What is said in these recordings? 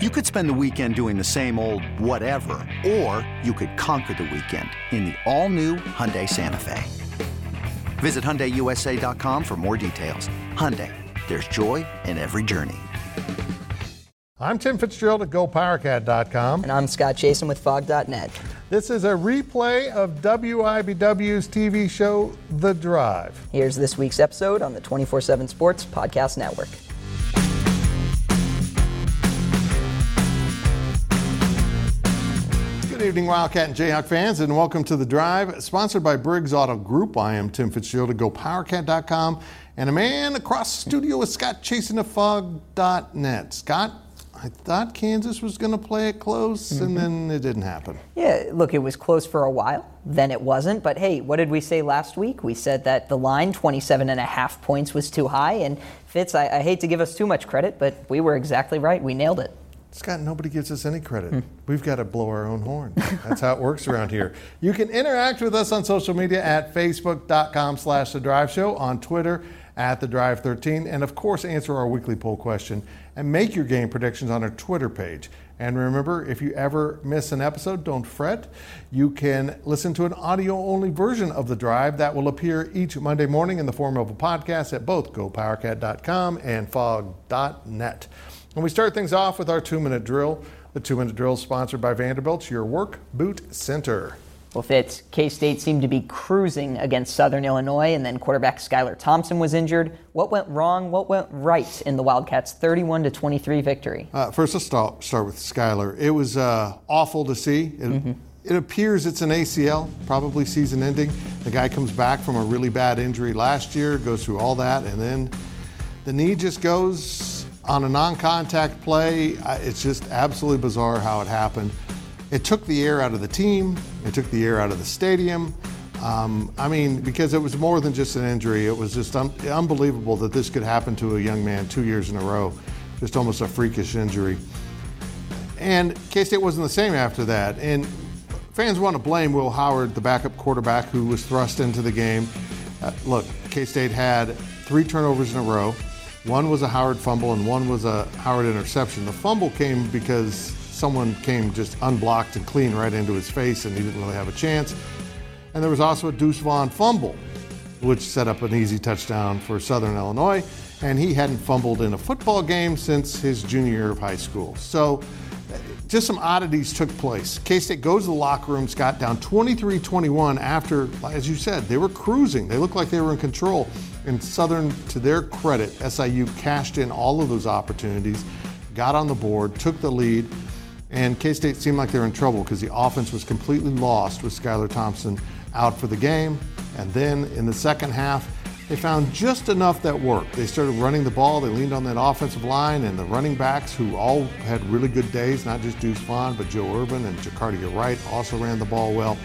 You could spend the weekend doing the same old whatever, or you could conquer the weekend in the all-new Hyundai Santa Fe. Visit HyundaiUSA.com for more details. Hyundai, there's joy in every journey. I'm Tim Fitzgerald at GoPowerCat.com. And I'm Scott Chasen with Phog.net. This is a replay of WIBW's TV show, The Drive. Here's this week's episode on the 24 7 Sports Podcast Network. Evening, Wildcat and Jayhawk fans, and welcome to The Drive, sponsored by Briggs Auto Group. I am Tim Fitzgerald at GoPowerCat.com, and a man across the studio is Scott Chasen of Phog.net. Scott, I thought Kansas was going to play it close, mm-hmm. and then it didn't happen. Yeah, look, it was close for a while. Then it wasn't. But hey, what did we say last week? We said that the line, 27 and a half points, was too high. And Fitz, I, I hate to give us too much credit, but we were exactly right. We nailed it. Scott, nobody gives us any credit. Hmm. We've got to blow our own horn. That's how it works around here. You can interact with us on social media at facebook.com slash the drive show, on Twitter at the drive 13, and of course answer our weekly poll question and make your game predictions on our Twitter page. And remember, if you ever miss an episode, don't fret. You can listen to an audio only version of The Drive that will appear each Monday morning in the form of a podcast at both gopowercat.com and phog.net. And we start things off with our two minute drill. The two minute drill is sponsored by Vanderbilt's your work boot center. Well, Fitz, K State seemed to be cruising against Southern Illinois, and then quarterback Skylar Thompson was injured. What went wrong? What went right in the Wildcats' 31 to 23 victory? Uh, first, let's start, start with Skylar. It was uh, awful to see. It, mm-hmm. it appears it's an ACL, probably season ending. The guy comes back from a really bad injury last year, goes through all that, and then the knee just goes on a non contact play. It's just absolutely bizarre how it happened. It took the air out of the team, it took the air out of the stadium. Um, I mean, because it was more than just an injury, it was just un- unbelievable that this could happen to a young man two years in a row. Just almost a freakish injury. And K State wasn't the same after that. And fans want to blame Will Howard, the backup quarterback who was thrust into the game. Uh, look, K State had three turnovers in a row. One was a Howard fumble, and one was a Howard interception. The fumble came because someone came just unblocked and clean right into his face, and he didn't really have a chance. And there was also a Deuce Vaughn fumble, which set up an easy touchdown for Southern Illinois. And he hadn't fumbled in a football game since his junior year of high school. So just some oddities took place. K State goes to the locker room, Scott, down 23 21 after, as you said, they were cruising. They looked like they were in control. And Southern, to their credit, SIU cashed in all of those opportunities, got on the board, took the lead. And K State seemed like they were in trouble because the offense was completely lost with Skylar Thompson out for the game. And then in the second half, they found just enough that worked. They started running the ball, they leaned on that offensive line, and the running backs, who all had really good days, not just Deuce Vaughn, but Joe Ervin and Jacardia Wright, also ran the ball well.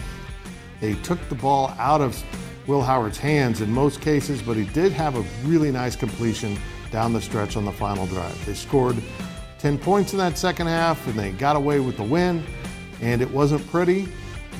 They took the ball out of Will Howard's hands in most cases, but he did have a really nice completion down the stretch on the final drive. They scored 10 points in that second half, and they got away with the win. And it wasn't pretty,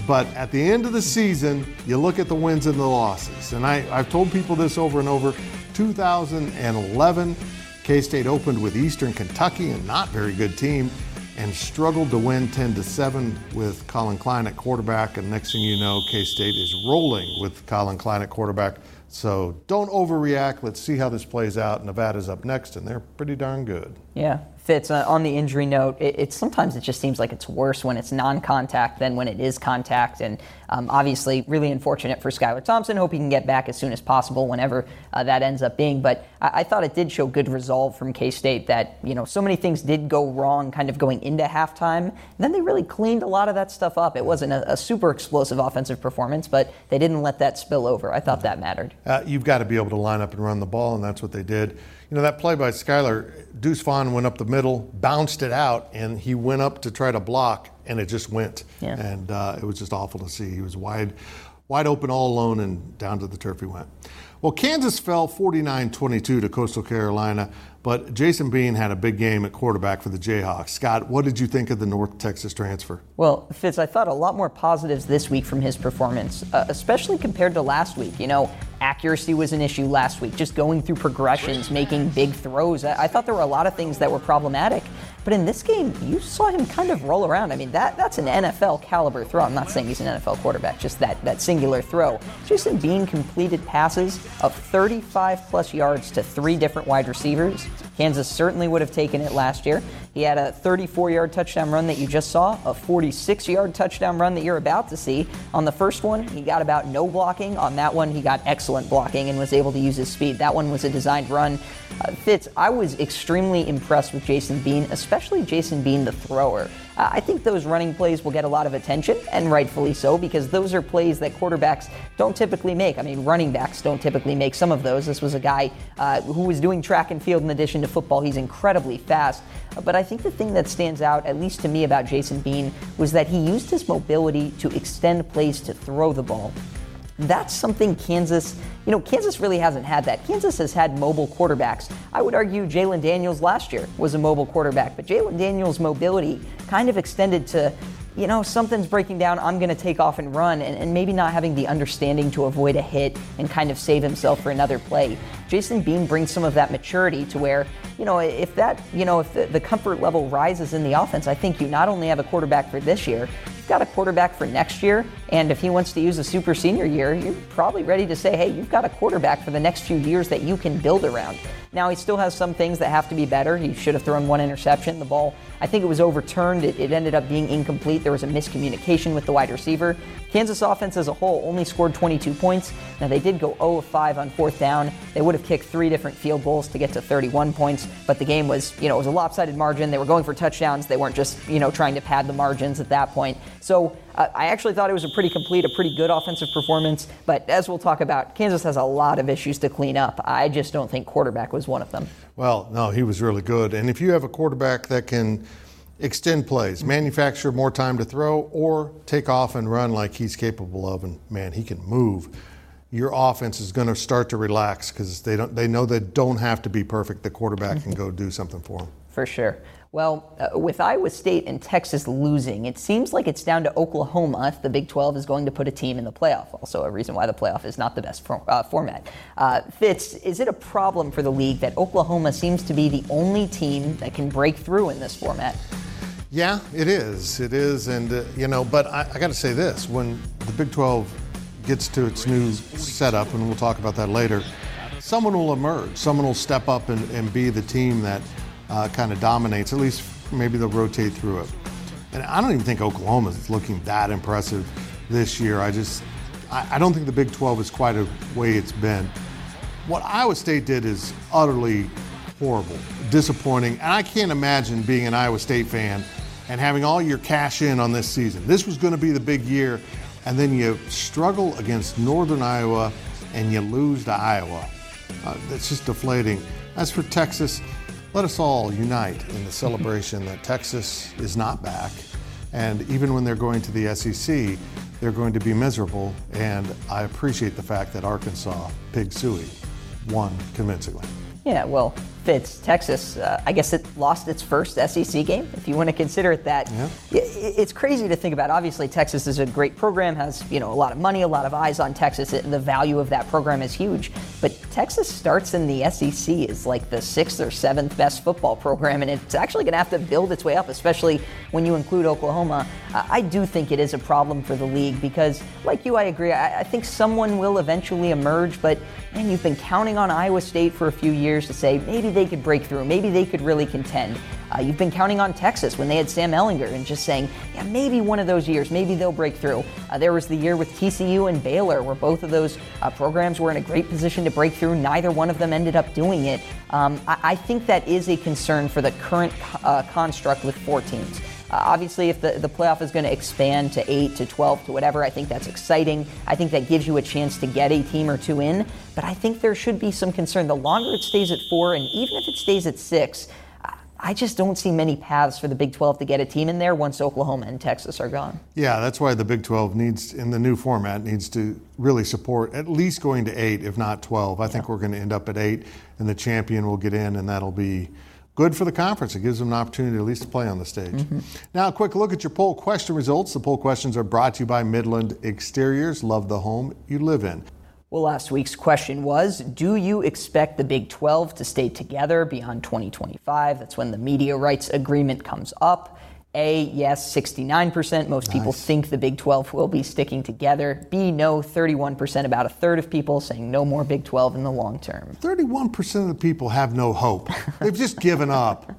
but at the end of the season, you look at the wins and the losses. And I, have told people this over and over. 2011, K State opened with Eastern Kentucky, a not very good team, and struggled to win 10 to 7 with Collin Klein at quarterback. And next thing you know, K State is rolling with Collin Klein at quarterback. So don't overreact. Let's see how this plays out. Nevada's up next, and they're pretty darn good. Yeah, Fitz, uh, on the injury note, it, it, sometimes it just seems like it's worse when it's non-contact than when it is contact. And um, obviously, really unfortunate for Skylar Thompson. Hope he can get back as soon as possible, whenever uh, that ends up being. But I, I, thought it did show good resolve from K-State that you know so many things did go wrong, kind of going into halftime. And then they really cleaned a lot of that stuff up. It wasn't a, a super explosive offensive performance, but they didn't let that spill over. I thought that mattered. Uh, you've got to be able to line up and run the ball, and that's what they did. You know that play by Skylar Deuce Vaughn went up the middle, bounced it out, and he went up to try to block, and it just went. Yeah. And uh, it was just awful to see. He was wide, wide open all alone, and down to the turf he went. Well, Kansas fell 49 22 to Coastal Carolina. But Jason Bean had a big game at quarterback for the Jayhawks. Scott, what did you think of the North Texas transfer? Well, Fitz, I thought a lot more positives this week from his performance, uh, especially compared to last week. You know, accuracy was an issue last week, just going through progressions, making big throws. I, I thought there were a lot of things that were problematic. But in this game, you saw him kind of roll around. I mean, that that's an NFL caliber throw. I'm not saying he's an NFL quarterback, just that, that singular throw. Jason Bean completed passes of 35 plus yards to three different wide receivers. Kansas certainly would have taken it last year. He had a 34 yard touchdown run that you just saw, a 46 yard touchdown run that you're about to see. On the first one, he got about no blocking. On that one, he got excellent blocking and was able to use his speed. That one was a designed run. Uh, Fitz, I was extremely impressed with Jason Bean, especially Jason Bean, the thrower. Uh, I think those running plays will get a lot of attention, and rightfully so, because those are plays that quarterbacks don't typically make. I mean, running backs don't typically make some of those. This was a guy uh, who was doing track and field in addition to football. He's incredibly fast. But I think the thing that stands out, at least to me, about Jason Bean was that he used his mobility to extend plays to throw the ball. That's something Kansas, you know, Kansas really hasn't had that. Kansas has had mobile quarterbacks. I would argue Jalen Daniels last year was a mobile quarterback, but Jalen Daniels' mobility kind of extended to you know, something's breaking down, I'm going to take off and run, and, and, maybe not having the understanding to avoid a hit and kind of save himself for another play. Jason Bean brings some of that maturity to where, you know, if that, you know, if the, the comfort level rises in the offense, I think you not only have a quarterback for this year, you've got a quarterback for next year, and if he wants to use a super senior year, you're probably ready to say, hey, you've got a quarterback for the next few years that you can build around. Now, he still has some things that have to be better. He should have thrown one interception. The ball, I think it was overturned. It, it ended up being incomplete. There was a miscommunication with the wide receiver. Kansas offense as a whole only scored 22 points. Now, they did go 0 of 5 on fourth down. They would have kicked three different field goals to get to 31 points, but the game was, you know, it was a lopsided margin. They were going for touchdowns. They weren't just, you know, trying to pad the margins at that point. So uh, I actually thought it was a pretty complete, a pretty good offensive performance. But as we'll talk about, Kansas has a lot of issues to clean up. I just don't think quarterback was one of them. Well, no, he was really good. And if you have a quarterback that can extend plays, manufacture more time to throw, or take off and run like he's capable of, and man, he can move. Your offense is going to start to relax because they don't. They know they don't have to be perfect. The quarterback can go do something for them. For sure. Well, uh, with Iowa State and Texas losing, it seems like it's down to Oklahoma if the Big 12 is going to put a team in the playoff. Also, a reason why the playoff is not the best for, uh, format. Uh, Fitz, is it a problem for the league that Oklahoma seems to be the only team that can break through in this format? Yeah, it is. It is. And, uh, you know, but I, I got to say this when the Big 12 gets to its new setup, and we'll talk about that later, someone will emerge. Someone will step up and, and be the team that uh, kind of dominates. At least maybe they'll rotate through it. And I don't even think Oklahoma is looking that impressive this year. I just, I, I don't think the Big 12 is quite a way it's been. What Iowa State did is utterly horrible, disappointing, and I can't imagine being an Iowa State fan and having all your cash in on this season. This was going to be the big year, and then you struggle against Northern Iowa and you lose to Iowa. Uh, that's just deflating. As for Texas, let us all unite in the celebration that Texas is not back. And even when they're going to the SEC, they're going to be miserable. And I appreciate the fact that Arkansas, Pig Sooie, won convincingly. Yeah, well, Fitz, Texas, uh, I guess it lost its first SEC game, if you want to consider it that. Yeah. It's crazy to think about. Obviously, Texas is a great program, has you know a lot of money, a lot of eyes on Texas. and the value of that program is huge. But Texas starts in the SEC as like the sixth or seventh best football program, and it's actually going to have to build its way up, especially when you include Oklahoma. I do think it is a problem for the league because, like you, I agree. I, I think someone will eventually emerge, but man, you've been counting on Iowa State for a few years to say maybe they could break through. Maybe they could really contend. Uh, you've been counting on Texas when they had Sam Ehlinger and just saying, yeah, maybe one of those years, maybe they'll break through. Uh, there was the year with TCU and Baylor where both of those uh, programs were in a great position to break through. Neither one of them ended up doing it. Um, I-, I, think that is a concern for the current uh, construct with four teams. Uh, obviously, if the, the playoff is going to expand to 8 to 12 to whatever, I think that's exciting. I think that gives you a chance to get a team or two in. But I think there should be some concern. The longer it stays at four, and even if it stays at six, I just don't see many paths for the Big 12 to get a team in there once Oklahoma and Texas are gone. Yeah, that's why the Big 12 needs, in the new format, needs to really support at least going to eight, if not 12. I think we're going to end up at eight, and the champion will get in, and that'll be good for the conference. It gives them an opportunity at least to play on the stage. Mm-hmm. Now, a quick look at your poll question results. The poll questions are brought to you by Midland Exteriors. Love the home you live in. Well, last week's question was Do you expect the Big 12 to stay together beyond 2025? That's when the media rights agreement comes up. A, yes, 69%. Most nice. people think the Big 12 will be sticking together. B, no, 31%. About a third of people saying no more Big 12 in the long term. 31% of the people have no hope. They've just given up.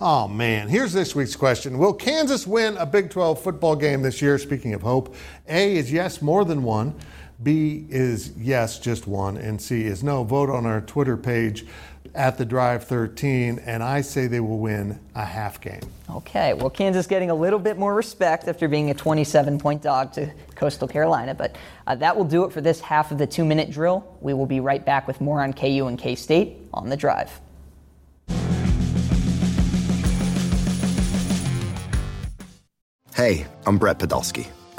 Oh, man. Here's this week's question Will Kansas win a Big 12 football game this year? Speaking of hope, A is yes, more than one. B is yes, just one, and C is no. Vote on our Twitter page at the Drive 13, and I say they will win a half game. Okay, well, Kansas getting a little bit more respect after being a 27 point dog to Coastal Carolina, but uh, that will do it for this half of the two minute drill. We will be right back with more on KU and K State on the Drive. Hey, I'm Brett Podolsky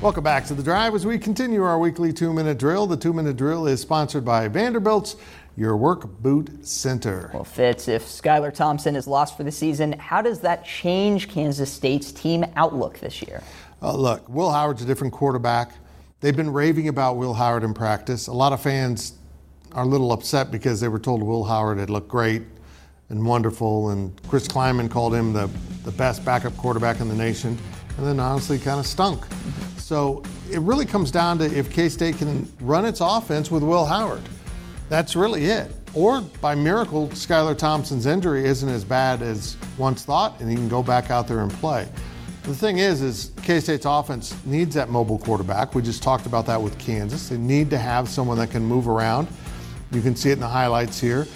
Welcome back to the drive as we continue our weekly two minute drill. The two minute drill is sponsored by Vanderbilt's Your Work Boot Center. Well, Fitz, if Skylar Thompson is lost for the season, how does that change Kansas State's team outlook this year? Uh, look, Will Howard's a different quarterback. They've been raving about Will Howard in practice. A lot of fans are a little upset because they were told Will Howard had looked great and wonderful, and Chris Klieman called him the, the best backup quarterback in the nation, and then honestly kind of stunk. So it really comes down to if K State can run its offense with Will Howard. That's really it. Or by miracle, Skylar Thompson's injury isn't as bad as once thought, and he can go back out there and play. The thing is, is K State's offense needs that mobile quarterback. We just talked about that with Kansas. They need to have someone that can move around. You can see it in the highlights here.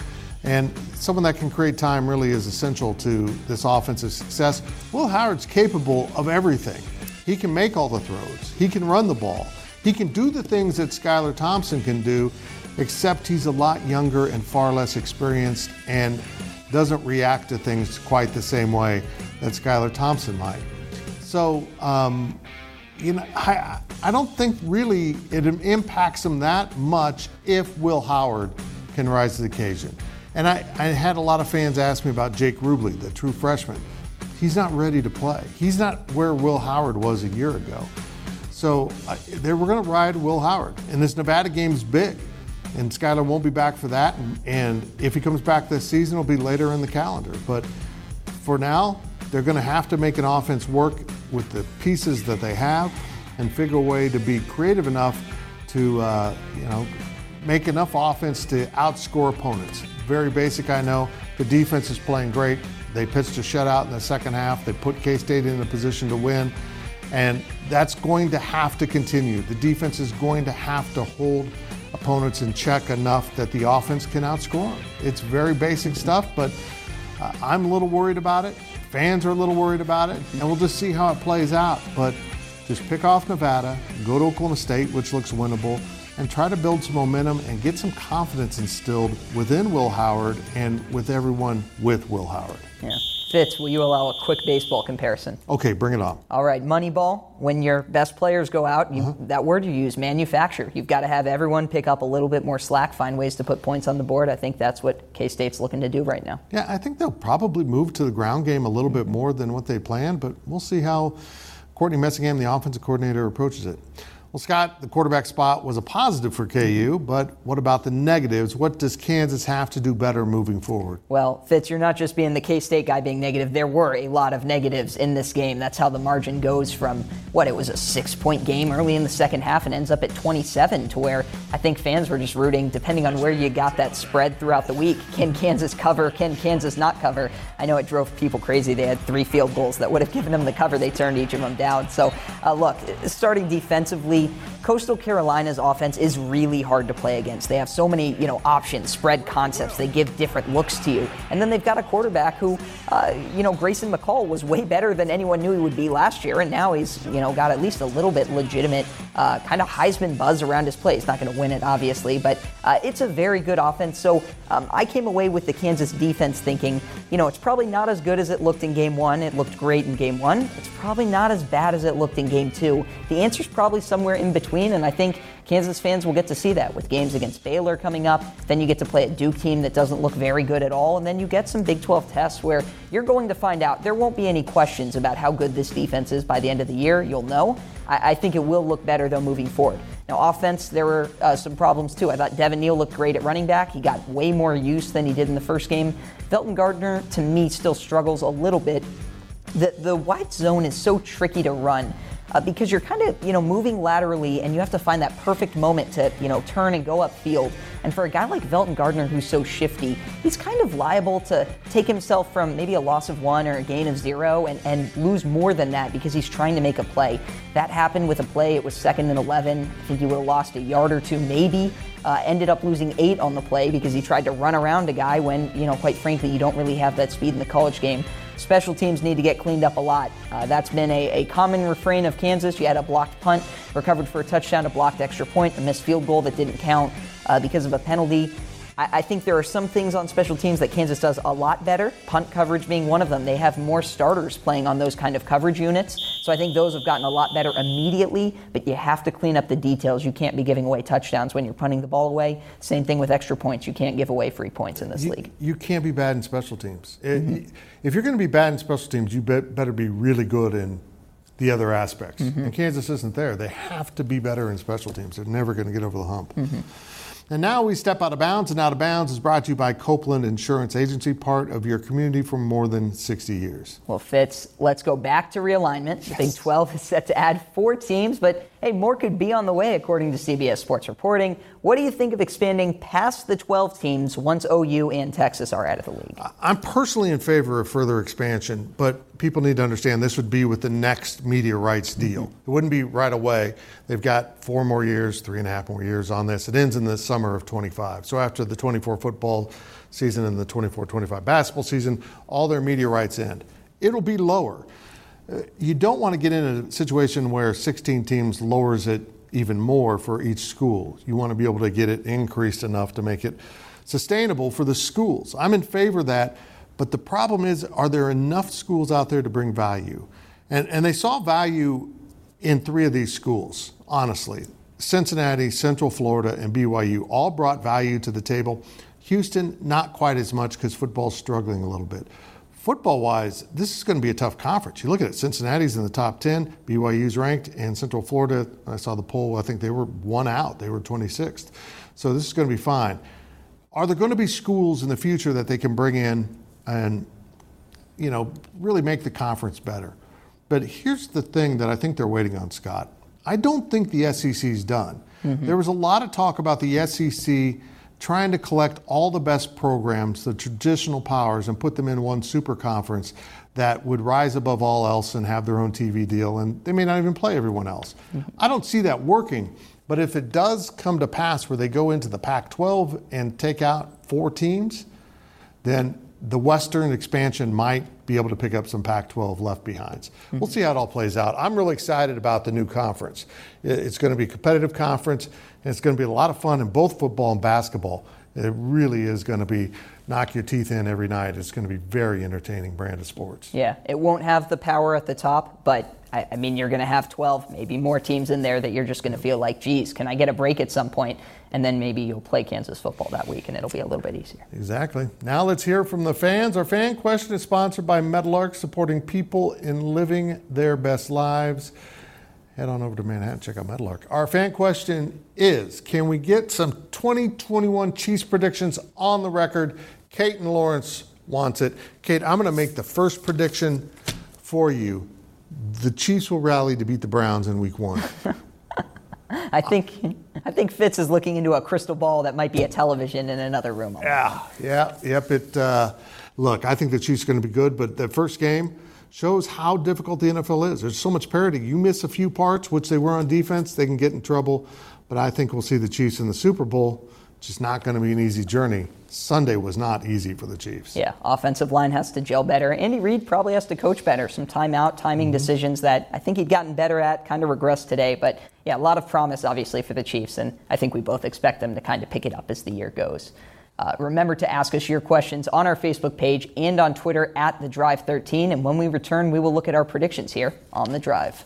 And someone that can create time really is essential to this offensive success. Will Howard's capable of everything. He can make all the throws. He can run the ball. He can do the things that Skylar Thompson can do, except he's a lot younger and far less experienced and doesn't react to things quite the same way that Skylar Thompson might. So, um, you know, I, I don't think really it impacts him that much if Will Howard can rise to the occasion. And I, I had a lot of fans ask me about Jake Rubley, the true freshman he's not ready to play. He's not where Will Howard was a year ago. So uh, they were going to ride Will Howard. And this Nevada game is big. And Skylar won't be back for that. And, and if he comes back this season, it'll be later in the calendar. But for now, they're going to have to make an offense work with the pieces that they have and figure a way to be creative enough to, uh, you know, make enough offense to outscore opponents. Very basic, I know. The defense is playing great. They pitched a shutout in the second half. They put K State in a position to win. And that's going to have to continue. The defense is going to have to hold opponents in check enough that the offense can outscore them. It's very basic stuff, but uh, I'm a little worried about it. Fans are a little worried about it, and we'll just see how it plays out. But just pick off Nevada, go to Oklahoma State, which looks winnable, and try to build some momentum and get some confidence instilled within Will Howard and with everyone with Will Howard. Yeah. Fitz, will you allow a quick baseball comparison? Okay, bring it on. All right, Moneyball. When your best players go out, you, uh-huh. that word you use, manufacture. You've got to have everyone pick up a little bit more slack, find ways to put points on the board. I think that's what K State's looking to do right now. Yeah, I think they'll probably move to the ground game a little bit more than what they planned, but we'll see how Courtney Messingham, the offensive coordinator, approaches it. Well, Scott, the quarterback spot was a positive for KU, but what about the negatives? What does Kansas have to do better moving forward? Well, Fitz, you're not just being the K State guy being negative. There were a lot of negatives in this game. That's how the margin goes from what it was a six point game early in the second half and ends up at 27 to where I think fans were just rooting, depending on where you got that spread throughout the week. Can Kansas cover? Can Kansas not cover? I know it drove people crazy. They had three field goals that would have given them the cover. They turned each of them down. So, uh, look, starting defensively, City Coastal Carolina's offense is really hard to play against. They have so many, you know, options, spread concepts. They give different looks to you, and then they've got a quarterback who, uh, you know, Grayson McCall was way better than anyone knew he would be last year, and now he's, you know, got at least a little bit legitimate uh, kind of Heisman buzz around his play. He's not going to win it, obviously, but uh, it's a very good offense. So um, I came away with the Kansas defense thinking, you know, it's probably not as good as it looked in Game One. It looked great in Game One. It's probably not as bad as it looked in Game Two. The answer's probably somewhere in between between. And I think Kansas fans will get to see that with games against Baylor coming up. Then you get to play a Duke team that doesn't look very good at all. And then you get some Big 12 tests where you're going to find out. There won't be any questions about how good this defense is by the end of the year. You'll know. I, I think it will look better, though, moving forward. Now, offense, there were uh, some problems too. I thought Devin Neal looked great at running back. He got way more use than he did in the first game. Velton Gardner, to me, still struggles a little bit. The, the wide zone is so tricky to run uh, because you're kind of, you know, moving laterally and you have to find that perfect moment to, you know, turn and go upfield. And for a guy like Velton Gardner who's so shifty, he's kind of liable to take himself from maybe a loss of one or a gain of zero and, and lose more than that because he's trying to make a play. That happened with a play. It was second and 11. I think he would have lost a yard or two, maybe. Uh, ended up losing eight on the play because he tried to run around a guy when, you know, quite frankly, you don't really have that speed in the college game. Special teams need to get cleaned up a lot. Uh, that's been a, a, common refrain of Kansas. You had a blocked punt, recovered for a touchdown, a blocked extra point, a missed field goal that didn't count uh, because of a penalty. I, I, think there are some things on special teams that Kansas does a lot better, punt coverage being one of them. They have more starters playing on those kind of coverage units. So I think those have gotten a lot better immediately, but you have to clean up the details. You can't be giving away touchdowns when you're punting the ball away. Same thing with extra points. You can't give away free points in this you, league. You can't be bad in special teams. Mm-hmm. if you're going to be bad in special teams, you better be really good in the other aspects. Mm-hmm. And Kansas isn't there. They have to be better in special teams. They're never going to get over the hump. Mm-hmm. And now we step out of bounds, and out of bounds is brought to you by Copeland Insurance Agency, part of your community for more than 60 years. Well, Fitz, let's go back to realignment. Yes. The Big 12 is set to add four teams, but hey, more could be on the way, according to CBS Sports reporting. What do you think of expanding past the 12 teams once OU and Texas are out of the league? I'm personally in favor of further expansion, but people need to understand this would be with the next media rights deal. Mm-hmm. It wouldn't be right away. They've got four more years, three and a half more years on this. It ends in the summer of 25. So after the 24 football season and the 24 25 basketball season, all their media rights end. It'll be lower. You don't want to get in a situation where 16 teams lowers it even more for each school. You want to be able to get it increased enough to make it sustainable for the schools. I'm in favor of that, but the problem is are there enough schools out there to bring value? And, and they saw value in three of these schools, honestly. Cincinnati, Central Florida, and BYU all brought value to the table. Houston, not quite as much because football's struggling a little bit football wise, this is going to be a tough conference. You look at it, Cincinnati's in the top 10, BYU's ranked, and Central Florida, I saw the poll, I think they were one out. They were 26th. So this is going to be fine. Are there going to be schools in the future that they can bring in and, you know, really make the conference better? But here's the thing that I think they're waiting on, Scott. I don't think the SEC's done. Mm-hmm. There was a lot of talk about the SEC trying to collect all the best programs, the traditional powers, and put them in one super conference that would rise above all else and have their own TV deal, and they may not even play everyone else. Mm-hmm. I don't see that working. But if it does come to pass where they go into the Pac 12 and take out four teams, then the Western expansion might be able to pick up some Pac 12 left behinds. Mm-hmm. We'll see how it all plays out. I'm really excited about the new conference. It's going to be a competitive conference. And it's going to be a lot of fun in both football and basketball. It really is going to be knock your teeth in every night. It's going to be very entertaining brand of sports. Yeah, it won't have the power at the top, but I, I mean, you're going to have 12, maybe more teams in there that you're just going to feel like, geez, can I get a break at some point? And then maybe you'll play Kansas football that week and it'll be a little bit easier. Exactly. Now let's hear from the fans. Our fan question is sponsored by Meadowlark, supporting people in living their best lives. head on over to Manhattan, check out Meadowlark. Our fan question is Can we get some 2021 Chiefs predictions on the record? Kate and Lawrence wants it. Kate, I'm going to make the first prediction for you. The Chiefs will rally to beat the Browns in week one. I think I think Fitz is looking into a crystal ball that might be a television in another room. Yeah, yeah, yep. It uh, look, I think the Chiefs are going to be good, but the first game shows how difficult the NFL is. There's so much parity. You miss a few parts, which they were on defense, they can get in trouble. But I think we'll see the Chiefs in the Super Bowl. It's just not going to be an easy journey. Sunday was not easy for the Chiefs. Yeah, offensive line has to gel better. Andy Reid probably has to coach better. Some timeout, timing mm-hmm. decisions that I think he'd gotten better at, kind of regressed today. But yeah, a lot of promise, obviously, for the Chiefs. And I think we both expect them to kind of pick it up as the year goes. Uh, remember to ask us your questions on our Facebook page and on Twitter at The Drive 13. And when we return, we will look at our predictions here on The Drive.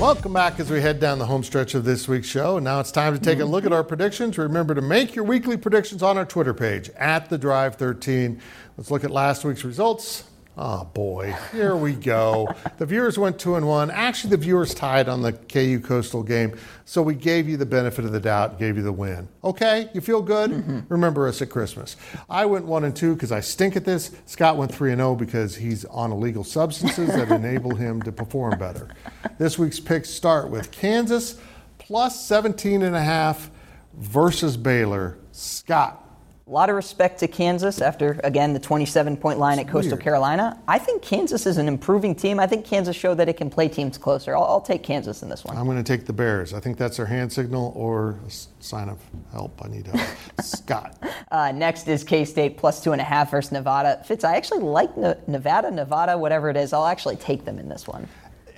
Welcome back as we head down the home stretch of this week's show. Now it's time to take a look at our predictions. Remember to make your weekly predictions on our Twitter page at the Drive 13. Let's look at last week's results. Oh boy, here we go. the viewers went two and one. Actually, the viewers tied on the KU Coastal game, so we gave you the benefit of the doubt, gave you the win. Okay, you feel good? Mm-hmm. Remember us at Christmas. I went one and two because I stink at this. Scott went three and zero oh because he's on illegal substances that enable him to perform better. This week's picks start with Kansas plus 17 and a half versus Baylor. Scott, a lot of respect to Kansas after, again, the 27 point line at Coastal Carolina. I think Kansas is an improving team. I think Kansas showed that it can play teams closer. I'll, I'll take Kansas in this one. I'm going to take the Bears. I think that's their hand signal or a sign of help. I need help. Scott. Uh, next is K State plus two and a half versus Nevada. Fitz, I actually like Nevada, Nevada, whatever it is. I'll actually take them in this one.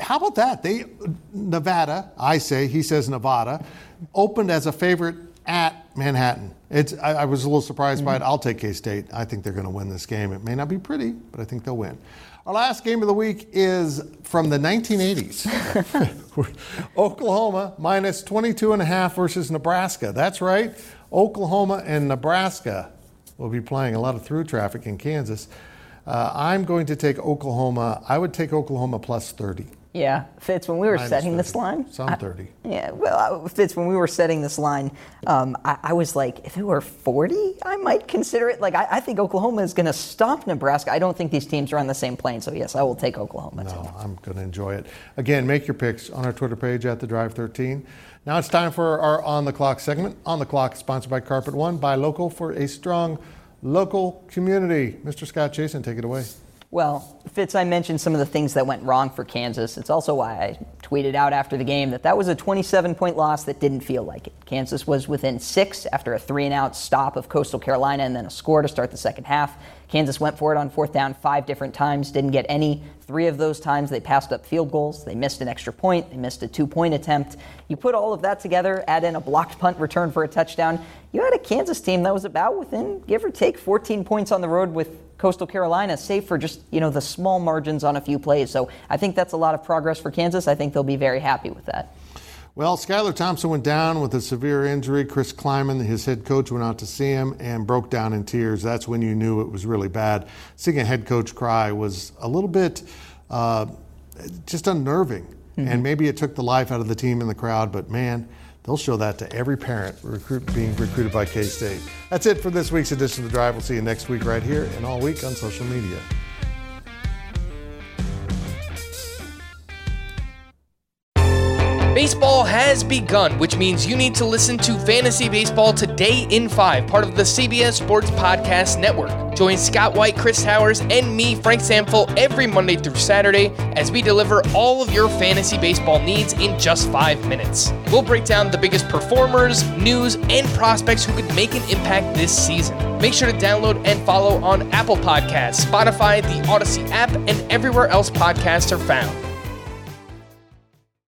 How about that? They Nevada, I say, he says Nevada, opened as a favorite at Manhattan. It's, I, I was a little surprised mm-hmm. by it. Mm-hmm. I'll take K State. I think they're going to win this game. It may not be pretty, but I think they'll win. Our last game of the week is from the 1980s. Oklahoma minus 22 and a half versus Nebraska. That's right. Oklahoma and Nebraska will be playing a lot of through traffic in Kansas. Uh, I'm going to take Oklahoma. I would take Oklahoma plus 30. Yeah, Fitz, when we were Minus setting 30. this line. Some 30. I, yeah, well, Fitz, when we were setting this line, um, I, I, was like, if it were 40, I might consider it. Like, I, I think Oklahoma is going to stomp Nebraska. I don't think these teams are on the same plane. So, yes, I will take Oklahoma. No, too. I'm going to enjoy it. Again, make your picks on our Twitter page at the Drive 13. Now it's time for our On the Clock segment. On the Clock, sponsored by Carpet One, buy local for a strong local community. Mr. Scott Chasen, take it away. Well, Fitz, I mentioned some of the things that went wrong for Kansas. It's also why I tweeted out after the game that that was a 27 point loss that didn't feel like it. Kansas was within six after a three and out stop of Coastal Carolina and then a score to start the second half. Kansas went for it on fourth down five different times, didn't get any. Three of those times they passed up field goals. They missed an extra point. They missed a two point attempt. You put all of that together, add in a blocked punt return for a touchdown. You had a Kansas team that was about within, give or take, 14 points on the road with Coastal Carolina, save for just you know the small margins on a few plays. So I think that's a lot of progress for Kansas. I think they'll be very happy with that. Well, Skylar Thompson went down with a severe injury. Chris Klieman, his head coach, went out to see him and broke down in tears. That's when you knew it was really bad. Seeing a head coach cry was a little bit uh, just unnerving. Mm-hmm. And maybe it took the life out of the team and the crowd, but man, they'll show that to every parent recruit, being recruited by K State. That's it for this week's edition of The Drive. We'll see you next week right here and all week on social media. Baseball has begun, which means you need to listen to Fantasy Baseball Today in 5, part of the CBS Sports Podcast Network. Join Scott White, Chris Towers, and me, Frank Stampfel, every Monday through Saturday as we deliver all of your fantasy baseball needs in just five minutes. We'll break down the biggest performers, news, and prospects who could make an impact this season. Make sure to download and follow on Apple Podcasts, Spotify, the Odyssey app, and everywhere else podcasts are found.